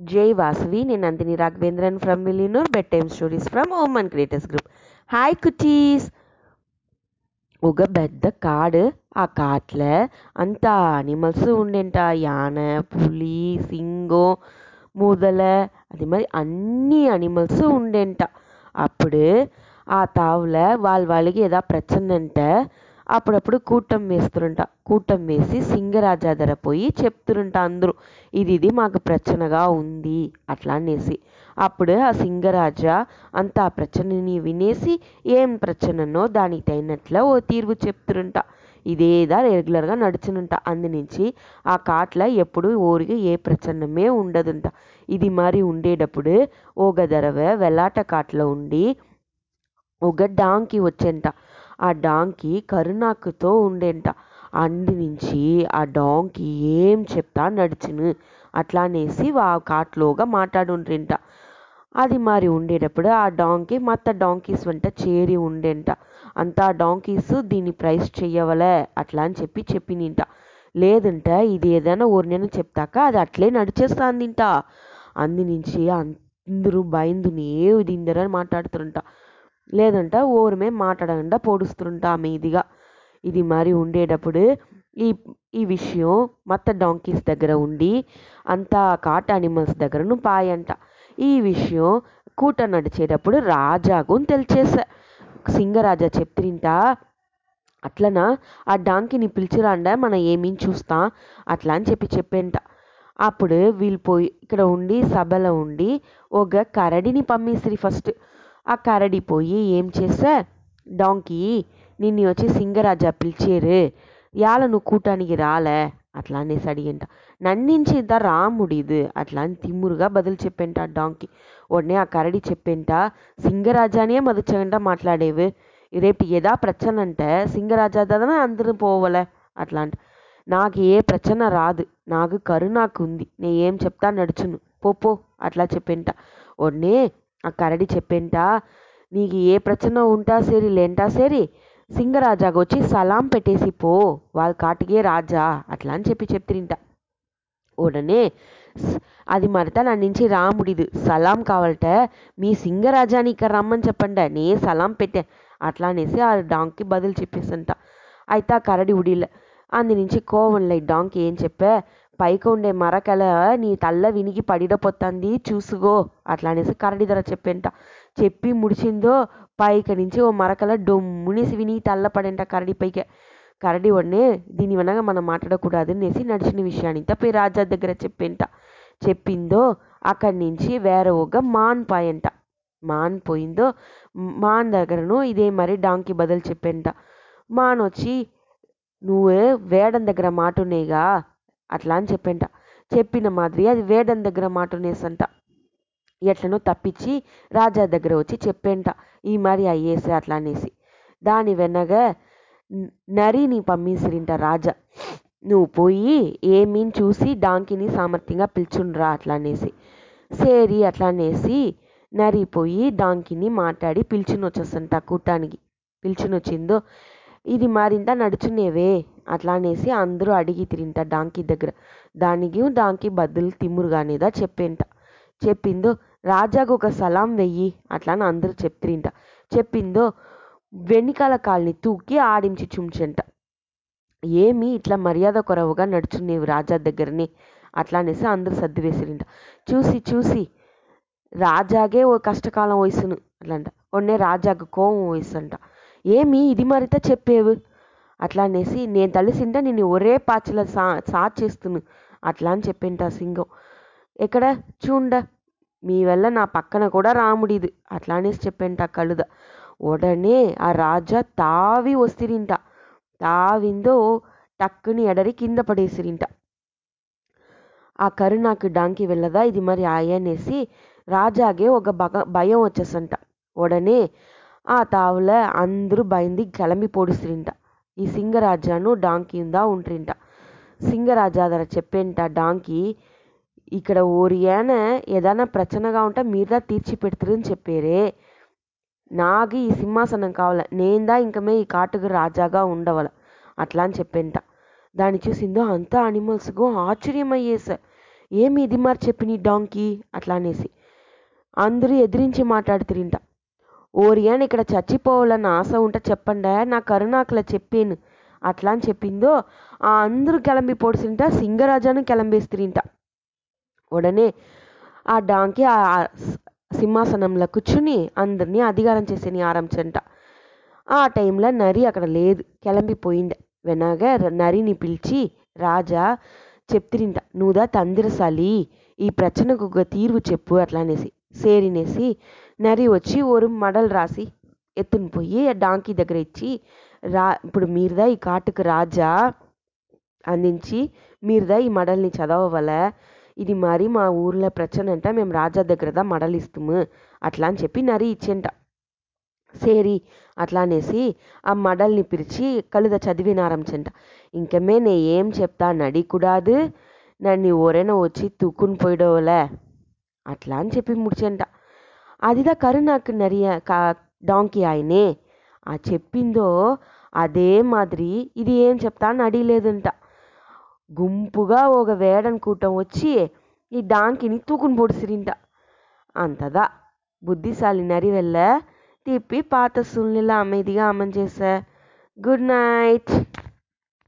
Jay Vasavi and Nandini Raghavendran from Millionaire Bedtime Stories from Oman Creators Group. Hi cuties! ఒక పెద్ద కాడు ఆ కాట్లో అంత అనిమల్స్ ఉండేంట యాన పులి సింగం ముదల అది మరి అన్ని అనిమల్స్ ఉండేంట అప్పుడు ఆ తావుల వాళ్ళ వాళ్ళకి ఏదో ప్రచన అంటే అప్పుడప్పుడు కూటం వేస్తురంట కూటం వేసి సింగరాజా ధర పోయి చెప్తురంట అందరూ ఇది ఇది మాకు ప్రచనగా ఉంది అట్లా అనేసి. అప్పుడు ఆ సింగరాజా అంత ఆ ప్రచనని వినేసి ఏం ప్రచననో దానికి తగినట్ల ఓ తీర్పు చెప్తురంట ఇదేదా రెగ్యులర్గా నడుచునుంట అందునుంచి ఆ కాట్ల ఎప్పుడు ఊరికి ఏ ప్రచన్నమే ఉండదుంట. ఇది మరి ఉండేటప్పుడు ఒక దరవ వెలాట కాట్లో ఉండి ఒక డాంకి వచ్చంట. ఆ డాంకి కరుణాకుతో ఉండేంట. అందు నుంచి ఆ డాంకి ఏం చెప్తా నడిచిను. అట్లా అనేసి ఆ కాట్లోగా మాట్లాడుండ్రింట. అది మరి ఉండేటప్పుడు ఆ డాంకి మత్త డాంకీస్ వెంట చేరి ఉండేంట. అంతా డాంకీస్ దీన్ని ప్రైస్ చెయ్యవలే అట్లా అని చెప్పి చెప్పినింట. లేదంట ఇది ఏదైనా ఊరినైనా చెప్తాక అది అట్లే నడిచేస్తాందింట. అందు నుంచి అందరూ భయందునే దిందరని మాట్లాడుతుంట లేదంట ఓరమే మాట్లాడకుండా పొడుస్తుంట మీదిగా. ఇది మరి ఉండేటప్పుడు ఈ ఈ విషయం మత్త డాంకీస్ దగ్గర ఉండి అంతా కాట్ అనిమల్స్ దగ్గరను పాయంట. ఈ విషయం కూట నడిచేటప్పుడు రాజాకు తెలిచేసా సింగరాజా చెప్తింట అట్లనా ఆ డాంకిని పిలిచిరాండ మనం ఏమీ చూస్తా అట్లా అని చెప్పి చెప్పేంట. అప్పుడు వీళ్ళు పోయి ఇక్కడ ఉండి సభలో ఉండి ఒక కరడిని పంపిస్త్రీ ఫస్ట్. ఆ కరడి పోయి ఏం చేసా డాంకీ నిన్ను వచ్చి సింగరాజా పిలిచేరు. యాల నువ్వు కూటానికి రాలే? అట్లా అనేసి అడిగింట. నన్నించి ఇంత రాముడు ఇది? అట్లా అని తిమ్మురుగా బదులు చెప్పేంట డాంకి. ఉడనే ఆ కరడి చెప్పేంట సింగరాజానే మదిచగంట మాట్లాడేవు. రేపు ఏదా ప్రచన అంటే సింగరాజా దాదా అందరూ పోవలే? అట్లా అంట. నాకు ఏ ప్రచన రాదు. నాకు కరుణాకు ఉంది నేను ఏం చెప్తా నడుచును. పో పో అట్లా చెప్పేంట. ఉడనే ఆ కరడి చెప్పేంట? నీకు ఏ ప్రచన ఉంటా సరి లేంటా సరి? సింగరాజాకు వచ్చి సలాం పెట్టేసి పో వాళ్ళ కాటికే రాజా అట్లా అని చెప్పి చెప్తిరింట. ఉడనే అది మరత నా నుంచి రాముడిది. సలాం కావాలట మీ సింగరాజాని ఇక్కడ రమ్మని చెప్పండి నే సలాం పెట్టే అట్లా అనేసి ఆ డాంకి బదులు చెప్పేసంట. అయితే ఆ కరడి ఉడిలే అందు నుంచి కోవంలే డాంకి ఏం చెప్పే? పైకి ఉండే మరకల నీ తల్ల వినిగి పడిడపోతుంది చూసుకో అట్లా అనేసి కరడి ధర చెప్పేంట. చెప్పి ముడిచిందో పైకి నుంచి ఓ మరకల డొమ్మునేసి వినిగి తల్ల పడేంట కరడి పైకి. కరడి వన్నే దీని వెనక మనం మాట్లాడకూడదు అనేసి నడిచిన విషయాన్ని పోయి రాజా దగ్గర చెప్పేంట. చెప్పిందో అక్కడి నుంచి వేరే ఒక మాన్ పాయంట. మాన్ పోయిందో మాన్ దగ్గరను ఇదే మరి డాంకి బదులు చెప్పేంట. మాన్ వచ్చి నువ్వు వేడం దగ్గర మాటునేగా అట్లా అని చెప్పంట. చెప్పిన మాదిరి అది వేడం దగ్గర మాటనేసంట. ఎట్లనో తప్పించి రాజా దగ్గర వచ్చి చెప్పేంట. ఈ మరి అయ్యేసి అట్లా అనేసి. దాని వెనక నరిని పంపింసిరింట రాజా. నువ్వు పోయి ఏమీని చూసి డాంకిని సామర్థ్యంగా పిలుచుండ్రా అట్లా అనేసి. సేరి అట్లా అనేసి నరి పోయి డాంకిని మాట్లాడి పిలుచుని వచ్చేసంట కూటానికి. పిలుచుని వచ్చిందో ఇది మరింత నడుచునేవే అట్లా అనేసి అందరూ అడిగి తిరింట డాంకీ దగ్గర. దానికి డాంకీ బద్దులు తిమ్మురుగానేదా చెప్పేంట. చెప్పిందో రాజాకు ఒక సలాం వెయ్యి అట్లా అని అందరూ చెప్తిరింట. చెప్పిందో వెనకాల కాల్ని తూకి ఆడించి చుంచంట. ఏమి ఇట్లా మర్యాద కొరవుగా నడుచునేవి రాజా దగ్గరనే అట్లా అనేసి అందరూ సర్ది వేసిరింట. చూసి చూసి రాజాగే ఓ కష్టకాలం వయసును అట్లంట. ఒన్నే రాజాకు కోపం వయసంట. ఏమి ఇది మరిత చెప్పేవు? అట్లా అనేసి నేను తలిసింటే నేను ఒరే పాచిల సా సాచేస్తును అట్లా అని చెప్పింట సింగం. ఎక్కడ? చూండ. మీ వల్ల నా పక్కన కూడా రాముడిదు అట్లా అనేసి చెప్పింట కలుద. ఉడనే ఆ రాజా తావి వస్తిరింట తావిందో టక్కుని ఎడరి కింద పడేసిరింట. ఆ కరుణాకు డాంకి వెళ్ళదా? ఇది మరి ఆయనేసి రాజాగే ఒక భగ భయం వచ్చేసంట. ఉడనే ఆ తావుల అందరూ భయంది కిళంబి పొడిసిరింట. ఈ సింగరాజాను డాంకి ఉందా ఉంట్రింట సింగరాజా ధర చెప్పేంట డాంకి ఇక్కడ ఓరియాన ఏదైనా ప్రచనగా ఉంటే మీరుదా తీర్చి పెడతారని చెప్పారే. నాకు ఈ సింహాసనం కావాల నేందా ఇంకమే ఈ కాటుకు రాజాగా ఉండవల అట్లా అని చెప్పేంట. దాన్ని చూసిందో అంతా అనిమల్స్కు ఆశ్చర్యమయ్యేస ఏమి ఇది మరి చెప్పి నీ డాంకి అట్లా అనేసి. అందరూ ఎదిరించి మాట్లాడుతురింట ఓరియాన్ ఇక్కడ చచ్చిపోవాలని ఆశ ఉంటే చెప్పండి నా కరుణాకుల చెప్పేను. అట్లా అని చెప్పిందో ఆ అందరూ కిలంబి పొడిసింట సింగరాజాను కిలంబేస్తిరింట ఉడనే ఆ డాంకి ఆ సింహాసనంలో కూర్చుని అందరినీ అధికారం చేసేని ఆరంచంట ఆ టైంలో నరి అక్కడ లేదు కిలంబిపోయింది వెనగా నరిని పిలిచి రాజా చెప్తిరింట నువ్వుదా తందిరసాలి ఈ ప్రచనకు ఒక తీర్వు చెప్పు అట్లా అనేసి సేరినేసి నరి వచ్చి ఓరు మడలు రాసి ఎత్తుని పోయి డాంకీ దగ్గర ఇచ్చి రా ఇప్పుడు మీరుదా ఈ కాటుకు రాజా? అందించి మీరుదా ఈ మడల్ని చదవవల? ఇది మరి మా ఊర్లో ప్రచన అంట మేము రాజా దగ్గరదా మడలు అట్లా అని చెప్పి నరి ఇచ్చేంట. సరి అట్లా అనేసి ఆ మడల్ని పిలిచి కలుద చదివినారంచంట ఇంకమే నే ఏం చెప్తా నడికూడాదు నన్ను ఎవరైనా వచ్చి తూకుని పోయిడోలే అట్లా అని చెప్పి ముడిచంట. అదిదా కరుణాకు నరియ కా డాంకీ ఆయనే ఆ చెప్పిందో అదే మాదిరి ఇది ఏం చెప్తా అని అడిగలేదంట. గుంపుగా ఒక వేడన్ కూటం వచ్చి ఈ డాంకిని తూకుని పొడిసిరింట. అంతదా బుద్ధిశాలి నరి వెళ్ళ తిప్పి పాత సుల్నిలా అమ్మేదిగా అమ్మని చేసా గుడ్ నైట్.